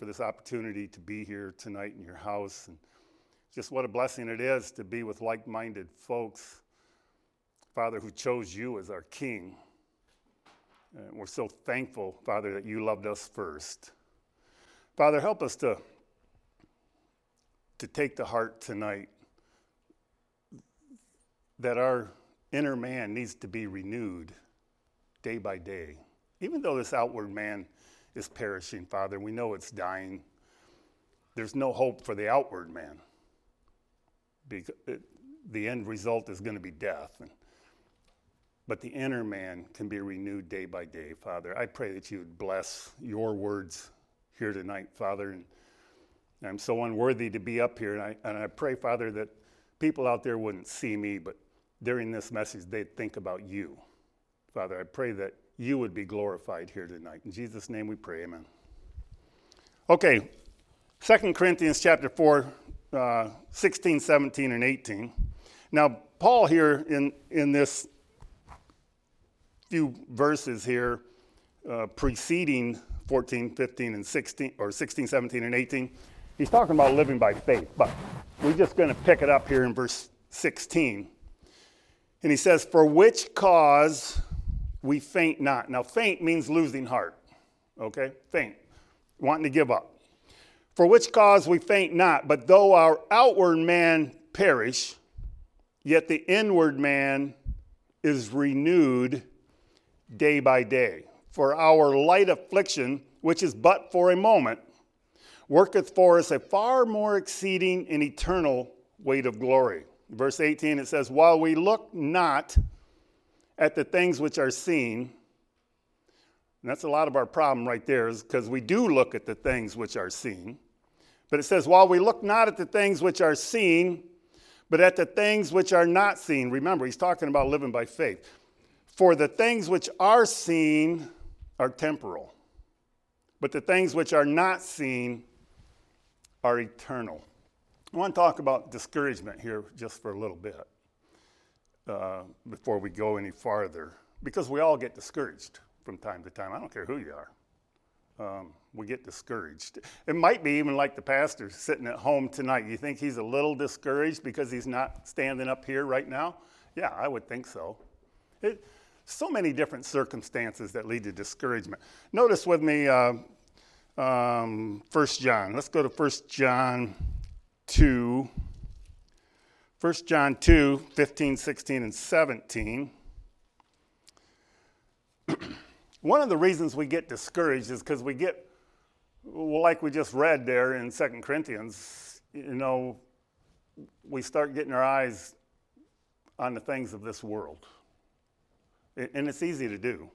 for this opportunity to be here tonight in your house. And just what a blessing it is to be with like minded folks, Father, who chose you as our King. And we're so thankful, Father, that you loved us first. Father, help us to, to take to heart tonight that our inner man needs to be renewed day by day. Even though this outward man is perishing, Father, we know it's dying. There's no hope for the outward man. It, uh, the end result is going to be death. But the inner man can be renewed day by day, Father. I pray that you would bless your words here tonight, Father. And I'm so unworthy to be up here. And I, and I pray, Father, that people out there wouldn't see me, but during this message, they'd think about you. Father, I pray that you would be glorified here tonight. In Jesus' name we pray, amen. Okay, 2 Corinthians chapter 4, uh, 16, 17, and 18. Now, Paul here in, in this few verses here uh, preceding 14, 15, and 16, or 16, 17, and 18, he's talking about living by faith. But we're just going to pick it up here in verse 16. And he says, For which cause we faint not. Now, faint means losing heart, okay? Faint, wanting to give up. For which cause we faint not, but though our outward man perish, yet the inward man is renewed day by day. For our light affliction, which is but for a moment, worketh for us a far more exceeding and eternal weight of glory. Verse 18, it says, While we look not at the things which are seen, and that's a lot of our problem right there, is because we do look at the things which are seen. But it says, While we look not at the things which are seen, but at the things which are not seen. Remember, he's talking about living by faith. For the things which are seen are temporal, but the things which are not seen are eternal. I want to talk about discouragement here just for a little bit uh, before we go any farther, because we all get discouraged from time to time. I don't care who you are. Um, we get discouraged. It might be even like the pastor sitting at home tonight. You think he's a little discouraged because he's not standing up here right now? Yeah, I would think so. It, so many different circumstances that lead to discouragement. Notice with me uh, um, 1 John. Let's go to 1 John 2, 1 John 2, 15, 16, and 17. One of the reasons we get discouraged is because we get, well, like we just read there in 2 Corinthians, you know, we start getting our eyes on the things of this world. And it's easy to do.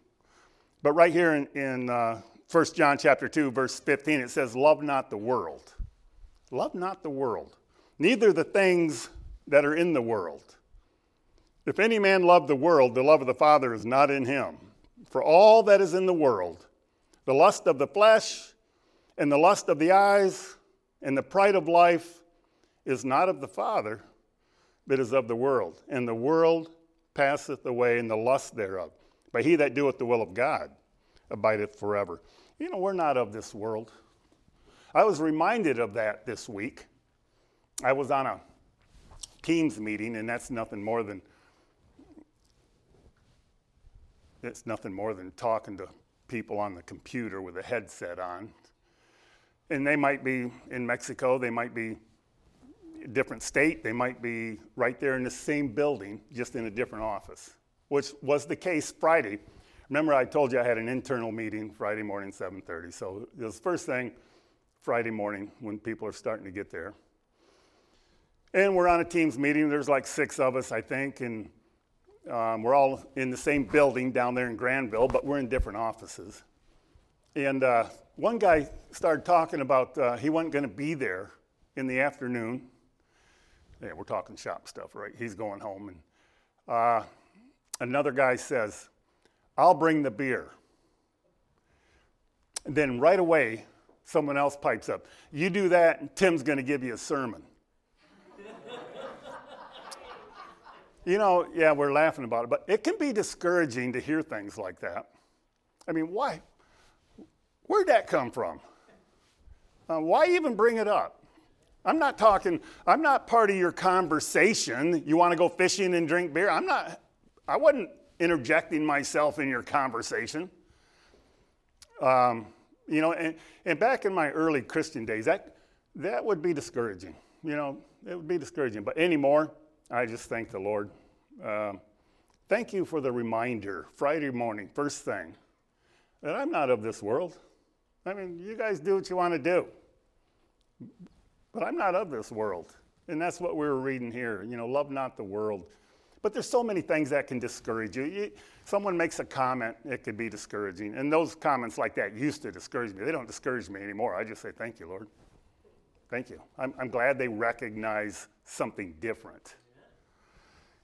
But right here in, in uh, 1 John chapter 2, verse 15, it says, Love not the world Love not the world, neither the things that are in the world. If any man love the world, the love of the Father is not in him. For all that is in the world, the lust of the flesh, and the lust of the eyes, and the pride of life, is not of the Father, but is of the world. And the world passeth away, and the lust thereof. But he that doeth the will of God abideth forever. You know, we're not of this world. I was reminded of that this week. I was on a Teams meeting, and that's nothing more than it's nothing more than talking to people on the computer with a headset on. And they might be in Mexico, they might be a different state, they might be right there in the same building, just in a different office, which was the case Friday. Remember I told you I had an internal meeting Friday morning 7:30. So it was the first thing Friday morning when people are starting to get there. And we're on a Teams meeting. There's like six of us, I think, and um, we're all in the same building down there in Granville, but we're in different offices. And uh, one guy started talking about uh, he wasn't going to be there in the afternoon. Yeah, we're talking shop stuff, right? He's going home. And uh, another guy says, I'll bring the beer. And then right away, someone else pipes up. You do that, and Tim's going to give you a sermon. You know, yeah, we're laughing about it, but it can be discouraging to hear things like that. I mean, why? Where'd that come from? Uh, why even bring it up? I'm not talking, I'm not part of your conversation. You want to go fishing and drink beer? I'm not, I wasn't interjecting myself in your conversation. Um, you know, and, and back in my early Christian days, that, that would be discouraging. You know, it would be discouraging. But anymore, I just thank the Lord. Um, thank you for the reminder, Friday morning, first thing, that I'm not of this world. I mean, you guys do what you want to do. But I'm not of this world. And that's what we were reading here. You know, love not the world. But there's so many things that can discourage you. you. Someone makes a comment, it could be discouraging. And those comments like that used to discourage me. They don't discourage me anymore. I just say, Thank you, Lord. Thank you. I'm, I'm glad they recognize something different.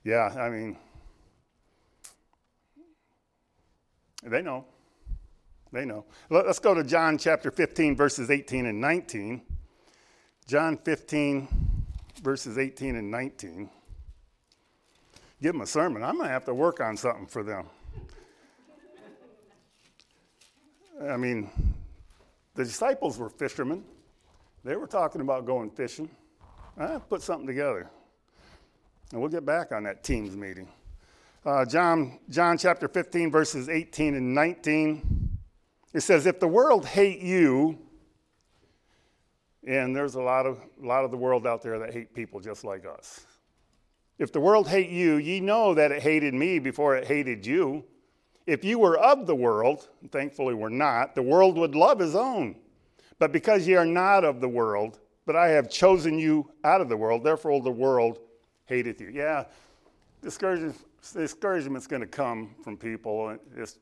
Yeah, I mean, they know. They know. Let's go to John chapter 15, verses 18 and 19. John 15, verses 18 and 19. Give them a sermon. I'm going to have to work on something for them. I mean, the disciples were fishermen. They were talking about going fishing. I put something together. And we'll get back on that teams meeting. Uh, John, John chapter 15, verses 18 and 19. It says, If the world hate you, and there's a lot of, a lot of the world out there that hate people just like us. If the world hate you, ye know that it hated me before it hated you. If you were of the world, thankfully we're not, the world would love his own. But because ye are not of the world, but I have chosen you out of the world, therefore the world hateth you. Yeah, discouragement, discouragement's going to come from people. It's,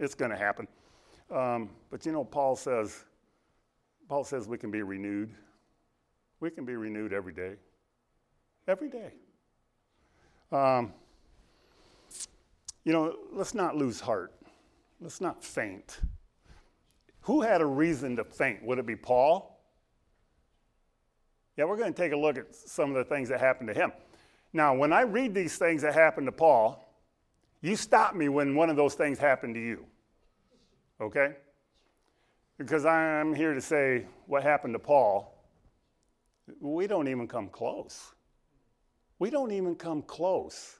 it's going to happen. Um, but you know, Paul says, Paul says we can be renewed. We can be renewed every day. Every day. Um, you know, let's not lose heart. Let's not faint. Who had a reason to faint? Would it be Paul? Yeah, we're going to take a look at some of the things that happened to him. Now, when I read these things that happened to Paul, you stop me when one of those things happened to you. Okay? Because I'm here to say what happened to Paul. We don't even come close. We don't even come close.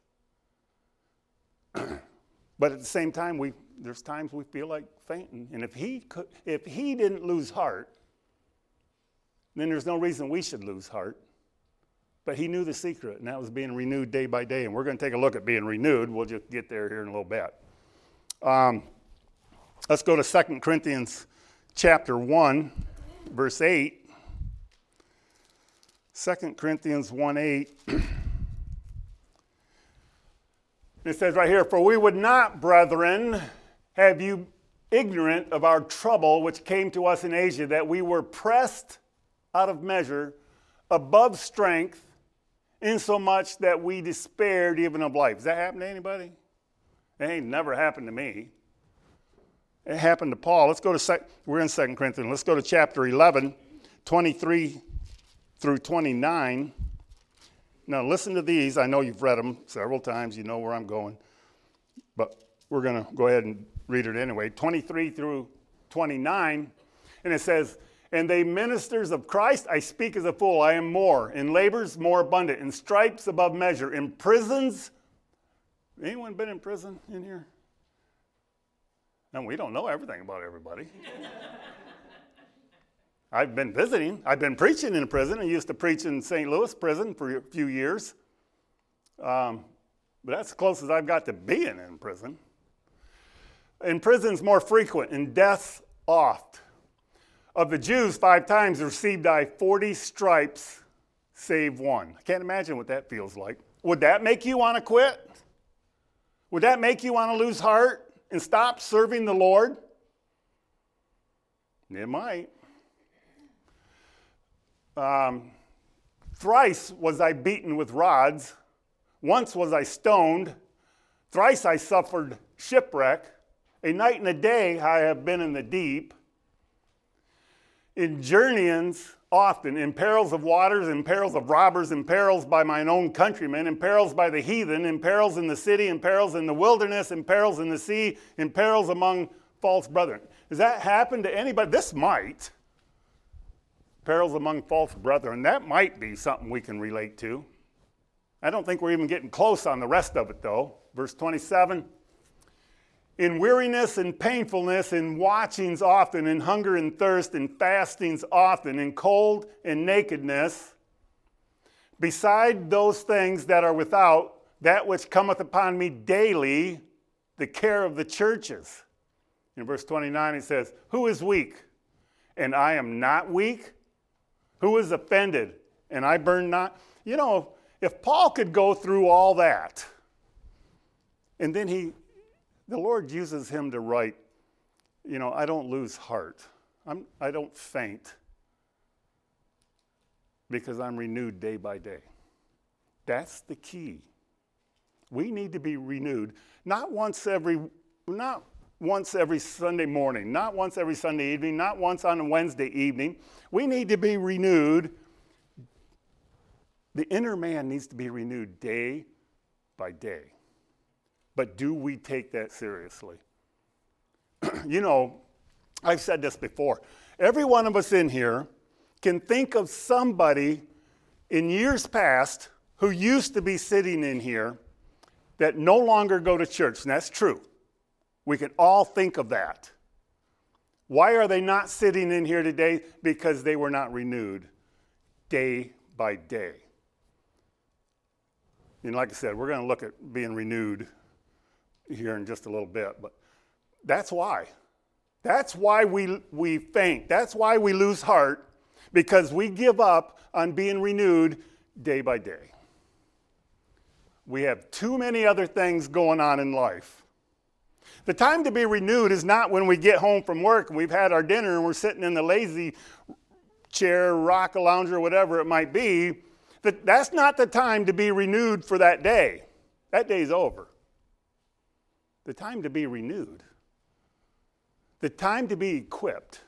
but at the same time, we, there's times we feel like fainting. And if he, could, if he didn't lose heart, then there's no reason we should lose heart. But he knew the secret, and that was being renewed day by day. And we're going to take a look at being renewed. We'll just get there here in a little bit. Um, let's go to 2 Corinthians chapter 1, verse 8. 2 Corinthians 1 8. it says right here, For we would not, brethren, have you ignorant of our trouble which came to us in Asia, that we were pressed out of measure, above strength, insomuch that we despaired even of life. Does that happen to anybody? It ain't never happened to me. It happened to Paul. Let's go to, sec- we're in 2 Corinthians. Let's go to chapter 11, 23 through 29. Now, listen to these. I know you've read them several times. You know where I'm going. But we're going to go ahead and read it anyway. 23 through 29. And it says, And they ministers of Christ, I speak as a fool. I am more. In labors, more abundant. In stripes, above measure. In prisons. Anyone been in prison in here? And we don't know everything about everybody. I've been visiting. I've been preaching in a prison. I used to preach in St. Louis prison for a few years. Um, but that's as close as I've got to being in prison. In prisons, more frequent, in deaths, oft. Of the Jews, five times received I 40 stripes, save one. I can't imagine what that feels like. Would that make you want to quit? Would that make you want to lose heart? and stop serving the Lord? It might. Um, thrice was I beaten with rods. Once was I stoned. Thrice I suffered shipwreck. A night and a day I have been in the deep. In journeyings often, in perils of waters, in perils of robbers, in perils by mine own countrymen, in perils by the heathen, in perils in the city, in perils in the wilderness, in perils in the sea, in perils among false brethren. Does that happen to anybody? This might. Perils among false brethren. That might be something we can relate to. I don't think we're even getting close on the rest of it, though. Verse 27 In weariness and painfulness, in watchings often, in hunger and thirst, in fastings often, in cold and nakedness, beside those things that are without, that which cometh upon me daily, the care of the churches. In verse 29, he says, Who is weak? And I am not weak? Who is offended? And I burn not? You know, if Paul could go through all that, and then he, the Lord uses him to write, you know, I don't lose heart. I'm, I don't faint because I'm renewed day by day. That's the key. We need to be renewed, not once every, not once every Sunday morning, not once every Sunday evening, not once on a Wednesday evening. We need to be renewed the inner man needs to be renewed day by day. But do we take that seriously? you know, I've said this before. Every one of us in here can think of somebody in years past who used to be sitting in here that no longer go to church, and that's true. We can all think of that. Why are they not sitting in here today? Because they were not renewed day by day. And like I said, we're going to look at being renewed here in just a little bit, but that's why. That's why we, we faint. That's why we lose heart, because we give up on being renewed day by day. We have too many other things going on in life. The time to be renewed is not when we get home from work and we've had our dinner and we're sitting in the lazy chair, rock a lounger, whatever it might be that that's not the time to be renewed for that day. That day's over. The time to be renewed, the time to be equipped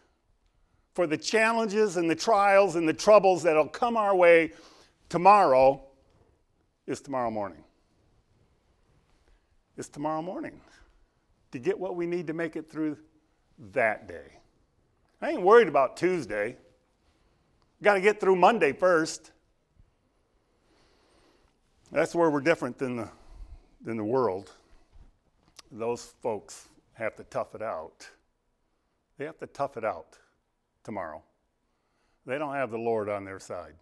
for the challenges and the trials and the troubles that'll come our way tomorrow is tomorrow morning. It's tomorrow morning to get what we need to make it through that day. I ain't worried about Tuesday. Got to get through Monday first. That's where we're different than the, than the world. Those folks have to tough it out. They have to tough it out tomorrow. They don't have the Lord on their side.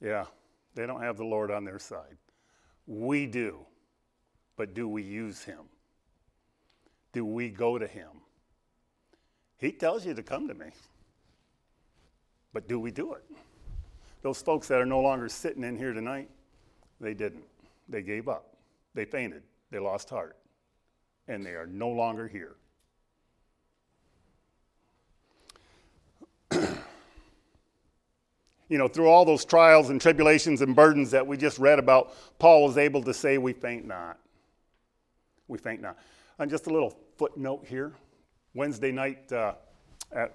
Yeah, they don't have the Lord on their side. We do. But do we use Him? Do we go to Him? He tells you to come to me. But do we do it? Those folks that are no longer sitting in here tonight, they didn't. They gave up. They fainted. They lost heart. And they are no longer here. you know, through all those trials and tribulations and burdens that we just read about, Paul was able to say, We faint not. We faint not. And just a little footnote here. Wednesday night, uh,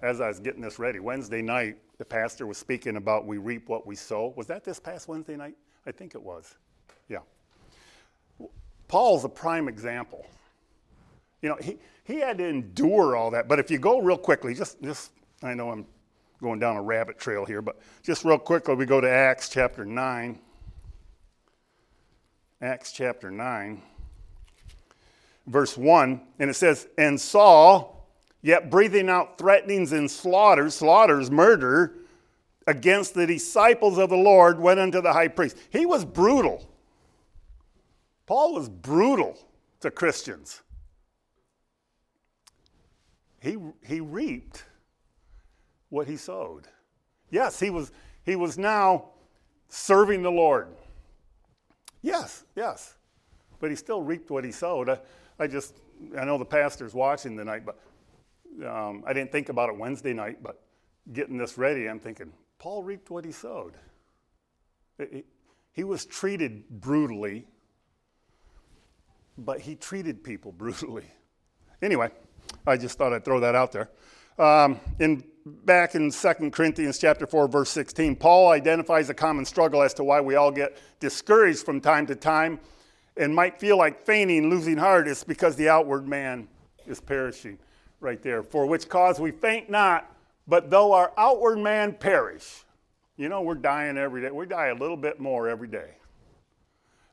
as I was getting this ready, Wednesday night, the pastor was speaking about we reap what we sow. Was that this past Wednesday night? I think it was. Paul's a prime example. You know, he, he had to endure all that. But if you go real quickly, just, just I know I'm going down a rabbit trail here, but just real quickly, we go to Acts chapter 9. Acts chapter 9, verse 1, and it says, And Saul, yet breathing out threatenings and slaughters, slaughters, murder, against the disciples of the Lord went unto the high priest. He was brutal. Paul was brutal to Christians. He, he reaped what he sowed. Yes, he was, he was now serving the Lord. Yes, yes. But he still reaped what he sowed. I, I just, I know the pastor's watching tonight, but um, I didn't think about it Wednesday night, but getting this ready, I'm thinking, Paul reaped what he sowed. He was treated brutally, but he treated people brutally. Anyway, I just thought I'd throw that out there. Um, in back in 2 Corinthians chapter 4 verse 16, Paul identifies a common struggle as to why we all get discouraged from time to time and might feel like fainting, losing heart. It's because the outward man is perishing right there. For which cause we faint not, But though our outward man perish, you know, we're dying every day. We die a little bit more every day.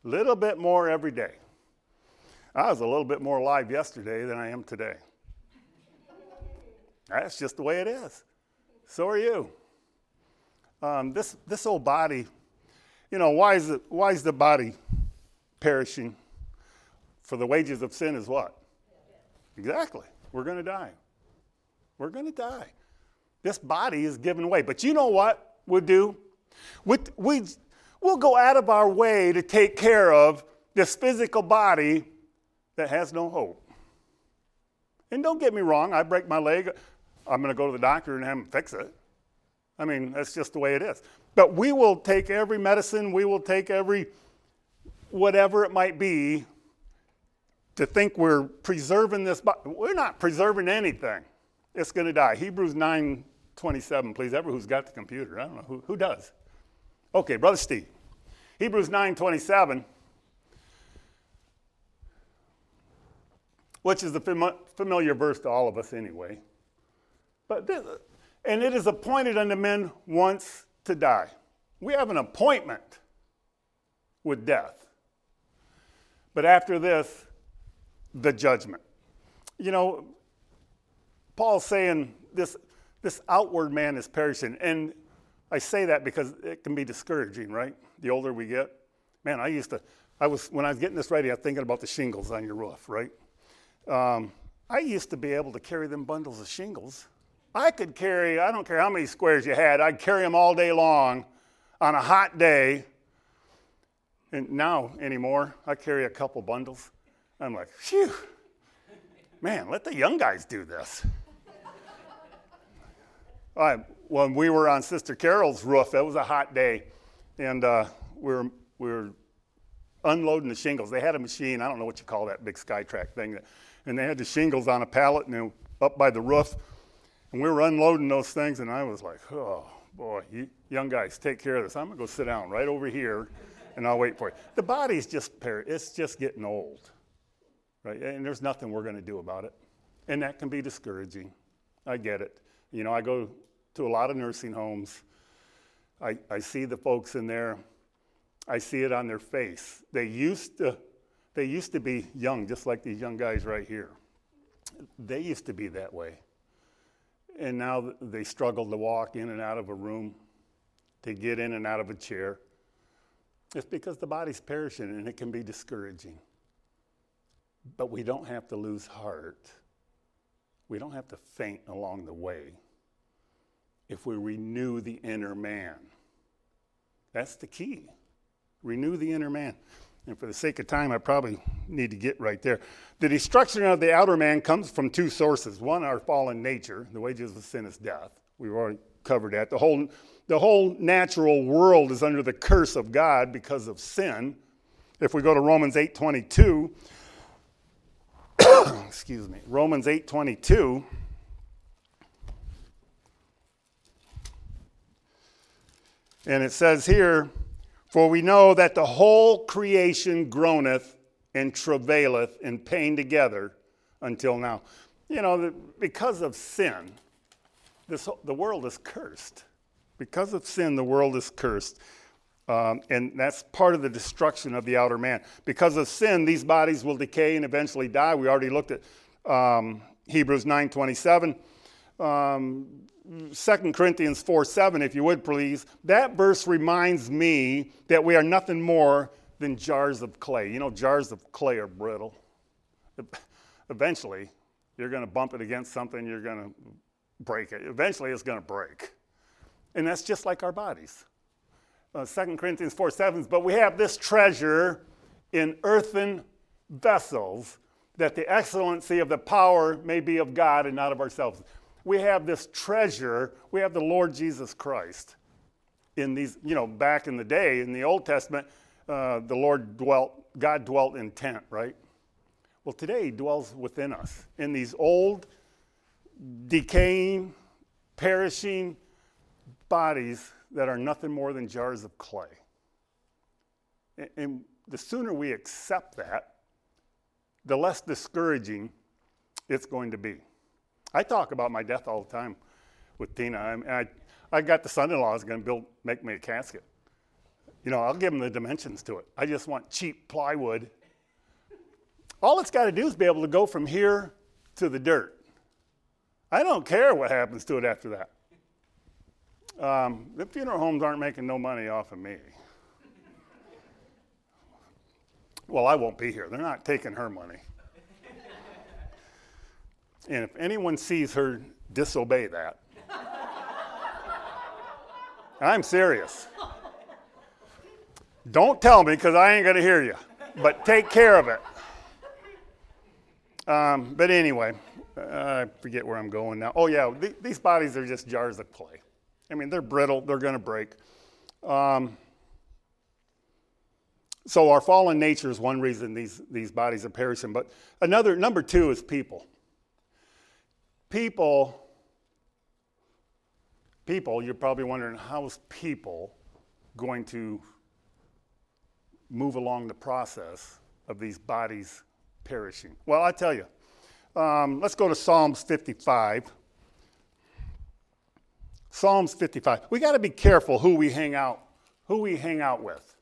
A little bit more every day. I was a little bit more alive yesterday than I am today. That's just the way it is. So are you. Um, this, this old body, you know, why is, it, why is the body perishing? For the wages of sin is what? Exactly. We're going to die. We're going to die. This body is given away. But you know what we'll do? We, we, we'll go out of our way to take care of this physical body that has no hope. And don't get me wrong, I break my leg, I'm going to go to the doctor and have him fix it. I mean, that's just the way it is. But we will take every medicine, we will take every whatever it might be to think we're preserving this body. We're not preserving anything. It's going to die. Hebrews 9 27, please. Everyone who's got the computer. I don't know. Who, who does? Okay, Brother Steve. Hebrews 9 27. Which is a familiar verse to all of us anyway. But this, and it is appointed unto men once to die. We have an appointment with death. But after this, the judgment. You know, Paul's saying this, this outward man is perishing. And I say that because it can be discouraging, right? The older we get. Man, I used to, I was, when I was getting this ready, I was thinking about the shingles on your roof, right? Um, I used to be able to carry them bundles of shingles. I could carry, I don't care how many squares you had, I'd carry them all day long on a hot day. And now, anymore, I carry a couple bundles. I'm like, phew, man, let the young guys do this. I, when we were on Sister Carol's roof, it was a hot day, and uh, we, were, we were unloading the shingles. They had a machine, I don't know what you call that big SkyTrak thing that and they had the shingles on a pallet and up by the roof. And we were unloading those things, and I was like, oh, boy, you young guys, take care of this. I'm going to go sit down right over here, and I'll wait for you. The body's just, it's just getting old, right? And there's nothing we're going to do about it. And that can be discouraging. I get it. You know, I go to a lot of nursing homes. I, I see the folks in there. I see it on their face. They used to they used to be young, just like these young guys right here. They used to be that way. And now they struggle to walk in and out of a room, to get in and out of a chair. It's because the body's perishing and it can be discouraging. But we don't have to lose heart. We don't have to faint along the way if we renew the inner man. That's the key. Renew the inner man. And for the sake of time, I probably need to get right there. The destruction of the outer man comes from two sources. One, our fallen nature. The wages of sin is death. We've already covered that. The whole, the whole natural world is under the curse of God because of sin. If we go to Romans 8.22, excuse me, Romans 8.22, and it says here, for we know that the whole creation groaneth and travaileth in pain together until now. You know, because of sin, this, the world is cursed. Because of sin, the world is cursed. Um, and that's part of the destruction of the outer man. Because of sin, these bodies will decay and eventually die. We already looked at um, Hebrews 9.27. Um, 2 Corinthians 4 7, if you would please, that verse reminds me that we are nothing more than jars of clay. You know, jars of clay are brittle. Eventually, you're going to bump it against something, you're going to break it. Eventually, it's going to break. And that's just like our bodies. Uh, 2 Corinthians 4 7, but we have this treasure in earthen vessels that the excellency of the power may be of God and not of ourselves we have this treasure, we have the Lord Jesus Christ. In these, you know, back in the day, in the Old Testament, uh, the Lord dwelt, God dwelt in tent, right? Well, today he dwells within us in these old, decaying, perishing bodies that are nothing more than jars of clay. And, and the sooner we accept that, the less discouraging it's going to be. I talk about my death all the time with Tina. I, mean, I, I got the son-in-law is going to build, make me a casket. You know, I'll give him the dimensions to it. I just want cheap plywood. All it's got to do is be able to go from here to the dirt. I don't care what happens to it after that. Um, the funeral homes aren't making no money off of me. Well, I won't be here. They're not taking her money. And if anyone sees her disobey that, I'm serious. Don't tell me because I ain't going to hear you, but take care of it. Um, but anyway, I forget where I'm going now. Oh, yeah, th- these bodies are just jars of clay. I mean, they're brittle, they're going to break. Um, so, our fallen nature is one reason these, these bodies are perishing. But another, number two, is people. People, people, you're probably wondering, how's people going to move along the process of these bodies perishing? Well, I tell you, um, let's go to Psalms 55. Psalms 55. We got to be careful who we hang out, who we hang out with.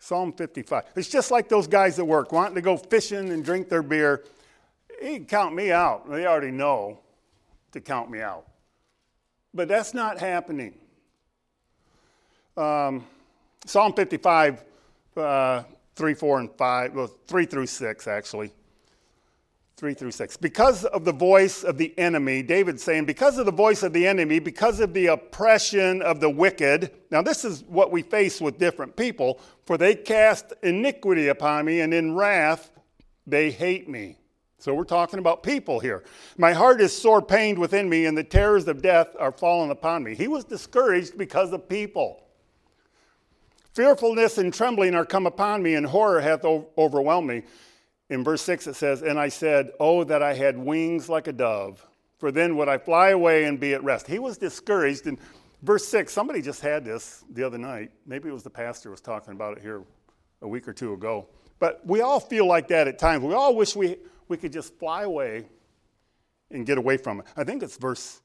Psalm 55. It's just like those guys at work wanting to go fishing and drink their beer. He can count me out. They already know to count me out. But that's not happening. Um, Psalm 55, uh, 3, 4, and 5, well, 3 through 6, actually. 3 through 6. Because of the voice of the enemy, David's saying, because of the voice of the enemy, because of the oppression of the wicked. Now, this is what we face with different people. For they cast iniquity upon me, and in wrath they hate me. So we're talking about people here. My heart is sore pained within me, and the terrors of death are fallen upon me. He was discouraged because of people. Fearfulness and trembling are come upon me, and horror hath overwhelmed me. In verse 6 it says, And I said, Oh, that I had wings like a dove, for then would I fly away and be at rest. He was discouraged. In verse 6, somebody just had this the other night. Maybe it was the pastor was talking about it here a week or two ago. But we all feel like that at times. We all wish we, we could just fly away and get away from it. I think it's verse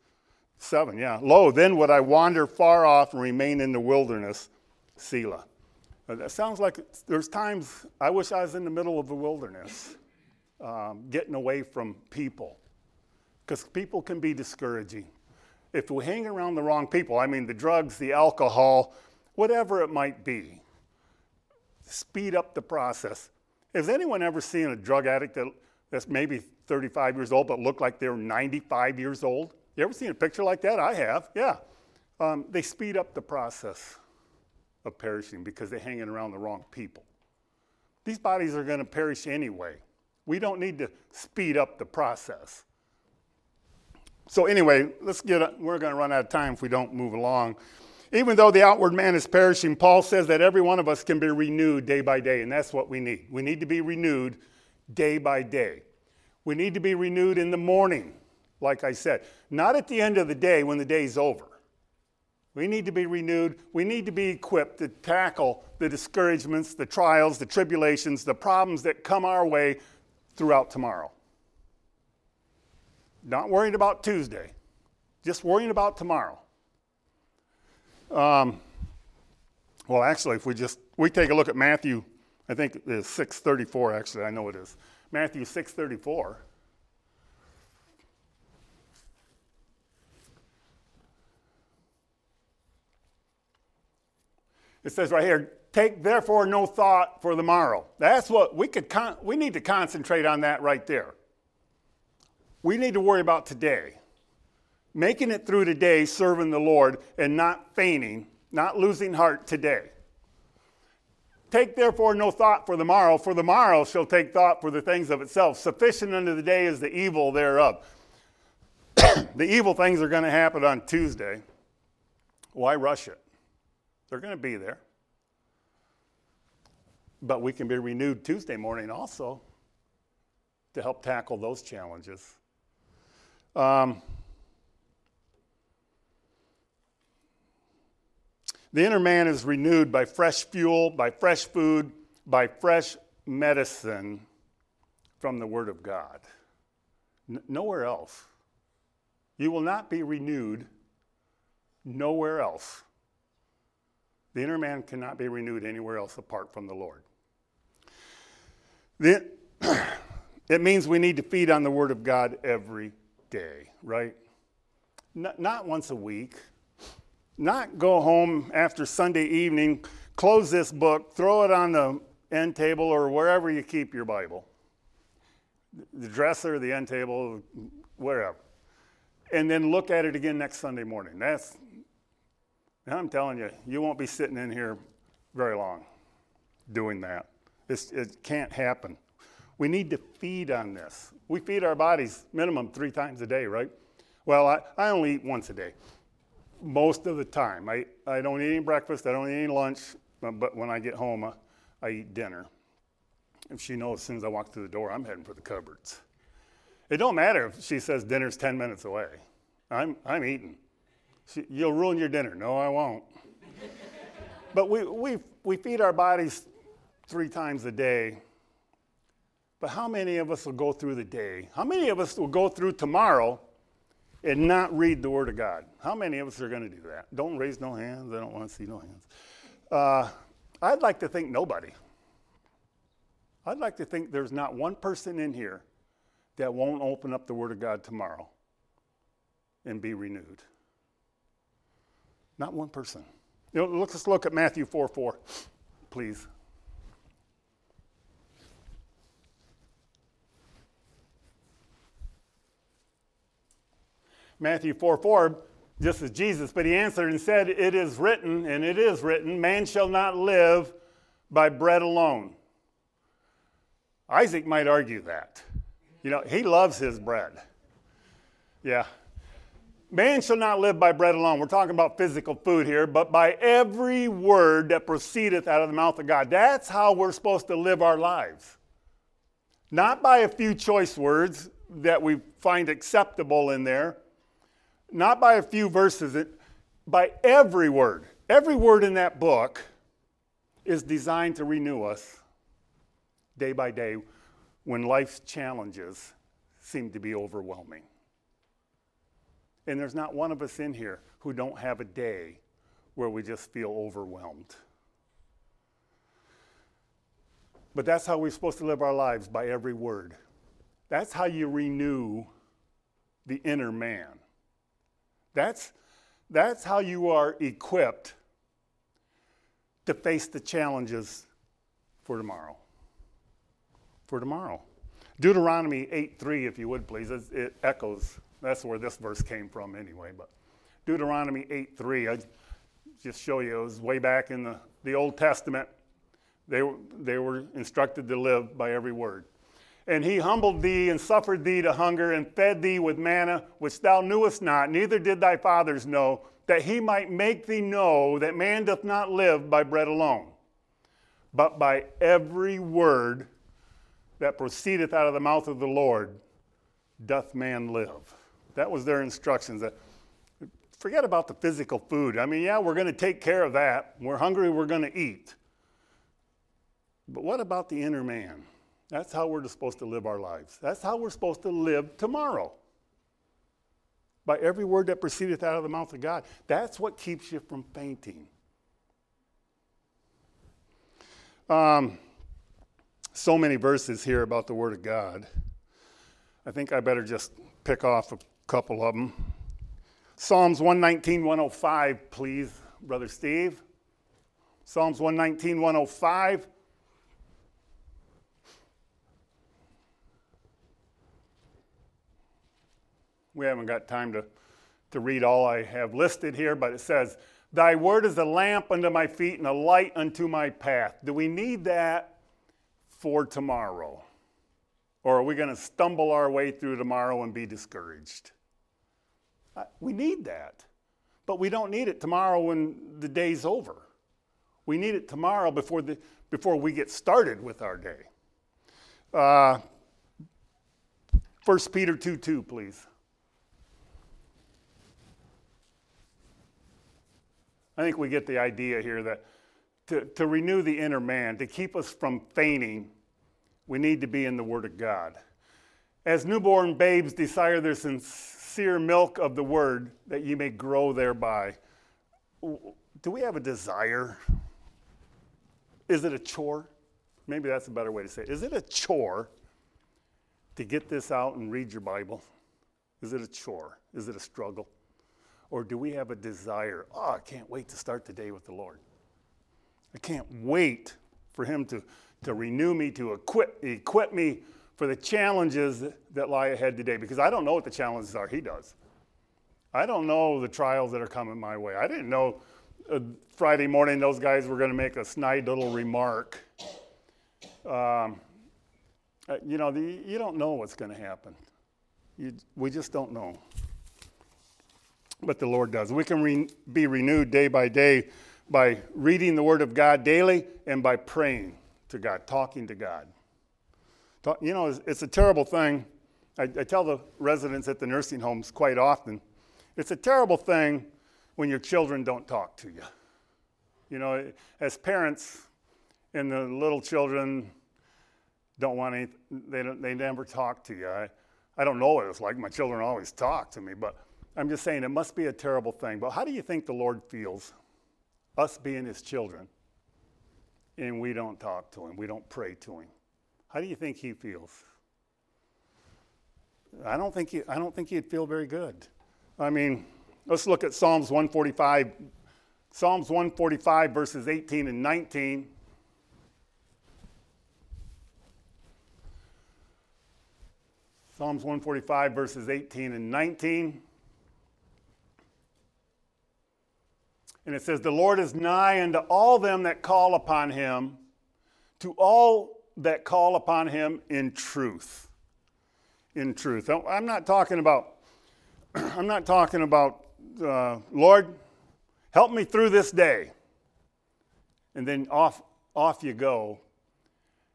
7, yeah. Lo, then would I wander far off and remain in the wilderness, Selah. That sounds like there's times I wish I was in the middle of the wilderness, um, getting away from people, because people can be discouraging. If we hang around the wrong people, I mean the drugs, the alcohol, whatever it might be, speed up the process. Has anyone ever seen a drug addict that, that's maybe 35 years old but look like they're 95 years old? You ever seen a picture like that? I have, yeah. Um, they speed up the process of perishing because they're hanging around the wrong people. These bodies are going to perish anyway. We don't need to speed up the process. So, anyway, let's get, we're going to run out of time if we don't move along. Even though the outward man is perishing, Paul says that every one of us can be renewed day by day, and that's what we need. We need to be renewed day by day. We need to be renewed in the morning, like I said, not at the end of the day when the day's over. We need to be renewed. We need to be equipped to tackle the discouragements, the trials, the tribulations, the problems that come our way throughout tomorrow. Not worrying about Tuesday, just worrying about tomorrow. Um, well, actually, if we just we take a look at Matthew, I think it's 634. Actually, I know it is Matthew 634. It says right here, take therefore no thought for the morrow. That's what we could con- we need to concentrate on that right there. We need to worry about today. Making it through today serving the Lord and not fainting, not losing heart today. Take therefore no thought for the morrow, for the morrow shall take thought for the things of itself. Sufficient unto the day is the evil thereof. the evil things are going to happen on Tuesday. Why rush it? They're going to be there. But we can be renewed Tuesday morning also to help tackle those challenges. Um, the inner man is renewed by fresh fuel, by fresh food, by fresh medicine from the Word of God. N- nowhere else. You will not be renewed nowhere else. The inner man cannot be renewed anywhere else apart from the Lord. The, it means we need to feed on the Word of God every day, right? Not, not once a week. Not go home after Sunday evening, close this book, throw it on the end table or wherever you keep your Bible the dresser, the end table, wherever. And then look at it again next Sunday morning. That's, I'm telling you, you won't be sitting in here very long doing that. It's, it can't happen. We need to feed on this. We feed our bodies minimum three times a day, right? Well, I, I only eat once a day, most of the time. I, I don't eat any breakfast, I don't eat any lunch, but when I get home, I, I eat dinner. If she knows as soon as I walk through the door, I'm heading for the cupboards. It don't matter if she says dinner's 10 minutes away. I'm, I'm eating. She, you'll ruin your dinner. No, I won't. but we, we, we feed our bodies three times a day. But how many of us will go through the day? How many of us will go through tomorrow and not read the Word of God? How many of us are going to do that? Don't raise no hands. I don't want to see no hands. Uh, I'd like to think nobody. I'd like to think there's not one person in here that won't open up the Word of God tomorrow and be renewed. Not one person. You know, let's look at Matthew 4 4, please. Matthew 4 4, just as Jesus, but he answered and said, It is written, and it is written, man shall not live by bread alone Isaac might argue that. You know, he loves his bread. Yeah. Man shall not live by bread alone. We're talking about physical food here, but by every word that proceedeth out of the mouth of God. That's how we're supposed to live our lives. Not by a few choice words that we find acceptable in there, not by a few verses, by every word. Every word in that book is designed to renew us day by day when life's challenges seem to be overwhelming. And there's not one of us in here who don't have a day where we just feel overwhelmed. But that's how we're supposed to live our lives by every word. That's how you renew the inner man. That's, that's how you are equipped to face the challenges for tomorrow for tomorrow. Deuteronomy 8 3, if you would please, it echoes. That's where this verse came from anyway. But Deuteronomy 8 3, I just show you, it was way back in the, the Old Testament. They, they were instructed to live by every word. And he humbled thee and suffered thee to hunger and fed thee with manna, which thou knewest not, neither did thy fathers know, that he might make thee know that man doth not live by bread alone, but by every word that proceedeth out of the mouth of the Lord doth man live. That was their instructions. Forget about the physical food. I mean, yeah, we're going to take care of that. We're hungry, we're going to eat. But what about the inner man? That's how we're supposed to live our lives. That's how we're supposed to live tomorrow. By every word that proceedeth out of the mouth of God. That's what keeps you from fainting. Um, so many verses here about the Word of God. I think I better just pick off a couple of them. Psalms 119, 105, please, Brother Steve. Psalms 119, 105. We haven't got time to, to read all I have listed here, but it says, Thy word is a lamp unto my feet and a light unto my path. Do we need that for tomorrow? Or are we going to stumble our way through tomorrow and be discouraged? We need that. But we don't need it tomorrow when the day's over. We need it tomorrow before, the, before we get started with our day. Uh, 1 Peter 2 2, please. I think we get the idea here that to, to renew the inner man, to keep us from fainting, we need to be in the Word of God. As newborn babes desire their sincere milk of the word that ye may grow thereby. Do we have a desire? Is it a chore? Maybe that's a better way to say it. Is it a chore to get this out and read your Bible? Is it a chore? Is it a struggle? Or do we have a desire? Oh, I can't wait to start the day with the Lord. I can't wait for Him to, to renew me, to equip, equip me for the challenges that lie ahead today because I don't know what the challenges are. He does. I don't know the trials that are coming my way. I didn't know uh, Friday morning those guys were going to make a snide little remark. Um, uh, you know, the, you don't know what's going to happen. You, we just don't know. But the Lord does. We can re- be renewed day by day by reading the Word of God daily and by praying to God, talking to God. Talk, you know, it's, it's, a terrible thing. I, I tell the residents at the nursing homes quite often it's a terrible thing when your children don't talk to you. You know, as parents, and the little children don't want any, they, they never talk to you. I, I don't know what it's like. My children always talk to me, but I'm just saying it must be a terrible thing. But how do you think the Lord feels, us being his children, and we don't talk to him, we don't pray to him? How do you think he feels? I don't think he, I don't think he'd feel very good. I mean, let's look at Psalms 145. Psalms 145, verses 18 and 19. Psalms 145, verses 18 and 19. And it says, The Lord is nigh unto all them that call upon him, to all that call upon him in truth. In truth. I'm not talking about, I'm not talking about, uh, Lord, help me through this day. And then off, off you go.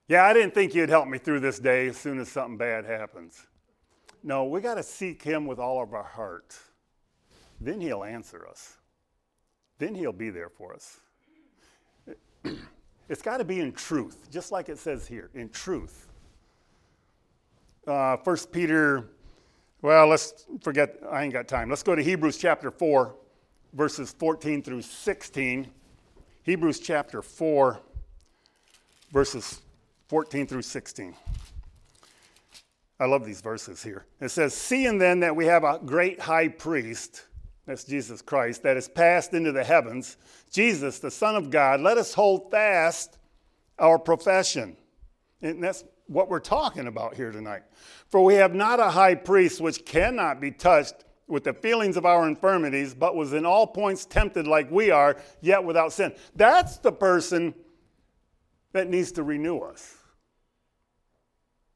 Yeah, I didn't think you'd help me through this day as soon as something bad happens. No, we got to seek him with all of our heart. Then he'll answer us. Then he'll be there for us. It's got to be in truth, just like it says here, in truth. Uh, 1 Peter, well, let's forget, I ain't got time. Let's go to Hebrews chapter 4, verses 14 through 16. Hebrews chapter 4, verses 14 through 16. I love these verses here. It says, Seeing then that we have a great high priest, that's Jesus Christ, that is passed into the heavens, Jesus, the Son of God, let us hold fast our profession. And that's what we're talking about here tonight. For we have not a high priest which cannot be touched with the feelings of our infirmities, but was in all points tempted like we are, yet without sin. That's the person that needs to renew us.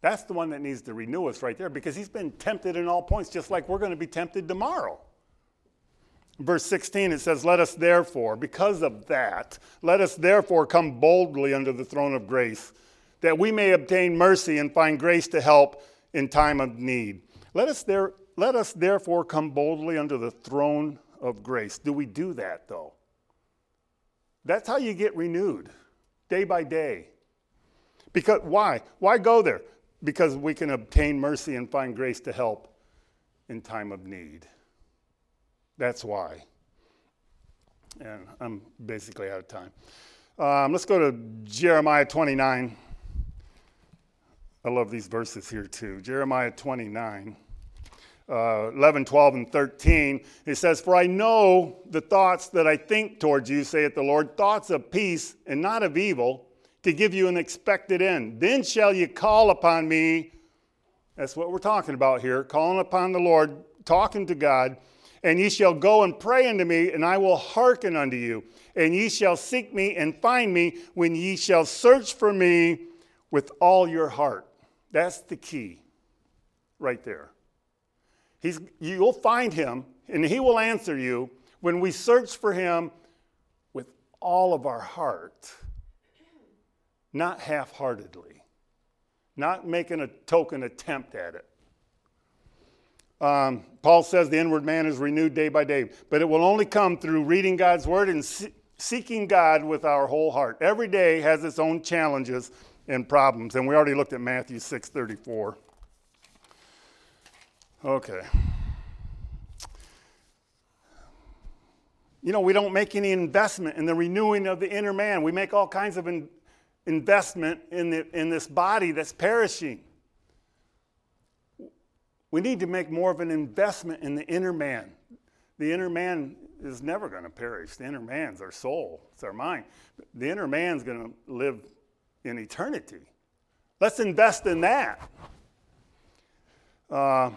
That's the one that needs to renew us right there because he's been tempted in all points, just like we're going to be tempted tomorrow verse 16, it says, Let us therefore, because of that, let us therefore come boldly under the throne of grace, that we may obtain mercy and find grace to help in time of need. Let us, there, let us therefore come boldly under the throne of grace. Do we do that, though? That's how you get renewed, day by day. Because why? Why go there? Because we can obtain mercy and find grace to help in time of need. That's why. And I'm basically out of time. Um, let's go to Jeremiah 29. I love these verses here too. Jeremiah 29. Uh, 11, 12, and 13, it says, For I know the thoughts that I think towards you, saith the Lord, thoughts of peace and not of evil, to give you an expected end. Then shall you call upon me. That's what we're talking about here, calling upon the Lord, talking to God and ye shall go and pray unto me, and I will hearken unto you. And ye shall seek me and find me when ye shall search for me with all your heart. That's the key right there. He's, you'll find him, and he will answer you when we search for him with all of our heart, not half heartedly, not making a token attempt at it. Um, Paul says the inward man is renewed day by day, but it will only come through reading God's word and seeking God with our whole heart. Every day has its own challenges and problems, and we already looked at Matthew 6:34. Okay. You know, we don't make any investment in the renewing of the inner man. We make all kinds of in- investment in, the, in this body that's perishing. We need to make more of an investment in the inner man. The inner man is never going to perish. The inner man's our soul, it's our mind. The inner man's going to live in eternity. Let's invest in that. Uh,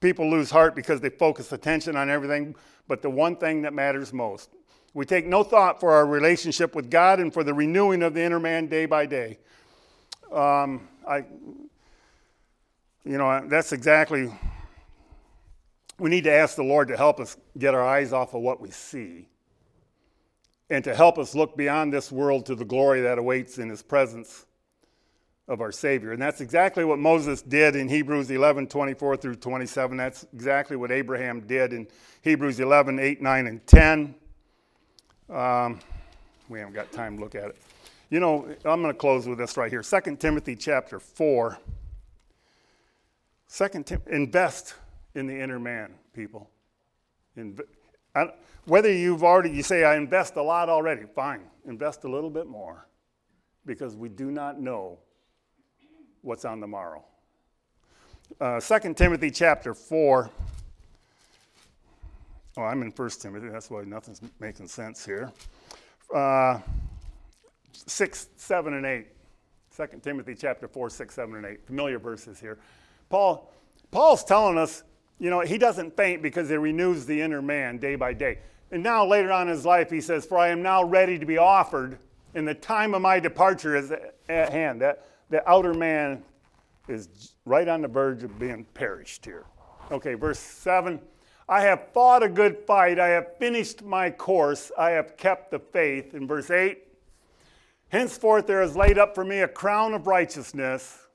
people lose heart because they focus attention on everything but the one thing that matters most. We take no thought for our relationship with God and for the renewing of the inner man day by day. Um, I, you know, that's exactly. We need to ask the Lord to help us get our eyes off of what we see and to help us look beyond this world to the glory that awaits in His presence of our Savior. And that's exactly what Moses did in Hebrews 11 24 through 27. That's exactly what Abraham did in Hebrews 11 8, 9, and 10. Um, we haven't got time to look at it. You know, I'm going to close with this right here 2 Timothy chapter 4. Second, invest in the inner man, people. Inve- I, whether you've already, you say, I invest a lot already, fine. Invest a little bit more because we do not know what's on the morrow. Uh, 2 Timothy chapter 4. Oh, I'm in 1 Timothy. That's why nothing's making sense here. Uh, 6, 7, and 8. 2 Timothy chapter 4, 6, 7, and 8. Familiar verses here. Paul, Paul's telling us, you know, he doesn't faint because he renews the inner man day by day. And now later on in his life, he says, For I am now ready to be offered, and the time of my departure is at hand. That the outer man is right on the verge of being perished here. Okay, verse 7 I have fought a good fight, I have finished my course, I have kept the faith. In verse 8, henceforth there is laid up for me a crown of righteousness.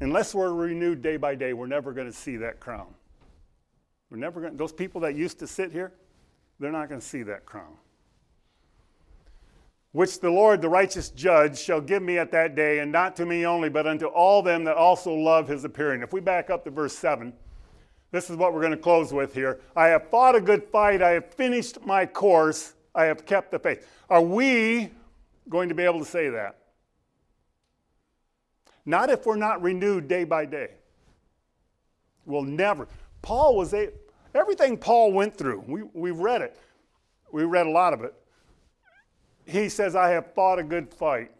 Unless we're renewed day by day, we're never going to see that crown. We're never going those people that used to sit here, they're not going to see that crown which the Lord, the righteous judge, shall give me at that day, and not to me only, but unto all them that also love his appearing. If we back up to verse 7, this is what we're going to close with here. I have fought a good fight, I have finished my course, I have kept the faith. Are we going to be able to say that? Not if we're not renewed day by day. We'll never. Paul was a, everything Paul went through, we, we read it. We read a lot of it he says, I have fought a good fight.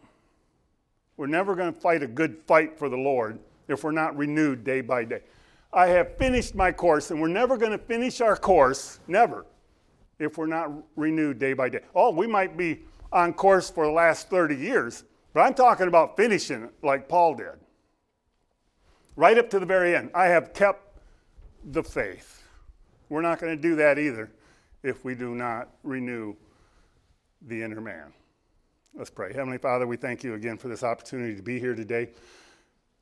We're never going to fight a good fight for the Lord if we're not renewed day by day. I have finished my course, and we're never going to finish our course, never, if we're not renewed day by day. Oh, we might be on course for the last 30 years, but I'm talking about finishing like Paul did. Right up to the very end. I have kept the faith. We're not going to do that either if we do not renew the inner man. Let's pray. Heavenly Father, we thank you again for this opportunity to be here today.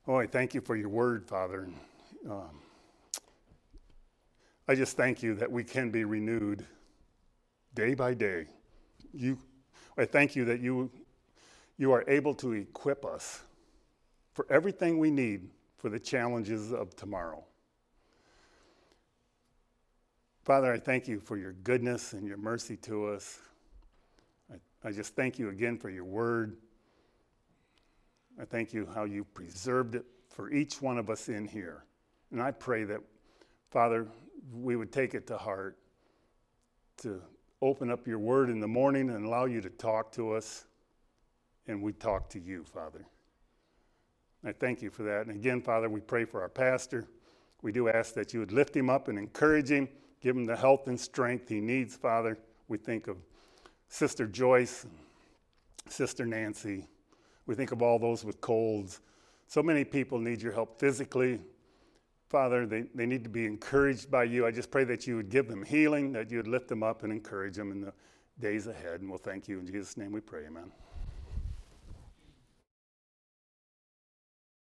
Oh, I thank you for your word, Father. Um, I just thank you that we can be renewed day by day. You, I thank you that you, you are able to equip us for everything we need for the challenges of tomorrow. Father, I thank you for your goodness and your mercy to us. I just thank you again for your word. I thank you how you preserved it for each one of us in here. And I pray that, Father, we would take it to heart to open up your word in the morning and allow you to talk to us, and we talk to you, Father. I thank you for that. And again, Father, we pray for our pastor. We do ask that you would lift him up and encourage him, give him the health and strength he needs, Father. We think of Sister Joyce, Sister Nancy. We think of all those with colds. So many people need your help physically. Father, they, they need to be encouraged by you. I just pray that you would give them healing, that you would lift them up and encourage them in the days ahead. And we'll thank you. In Jesus' name we pray, amen.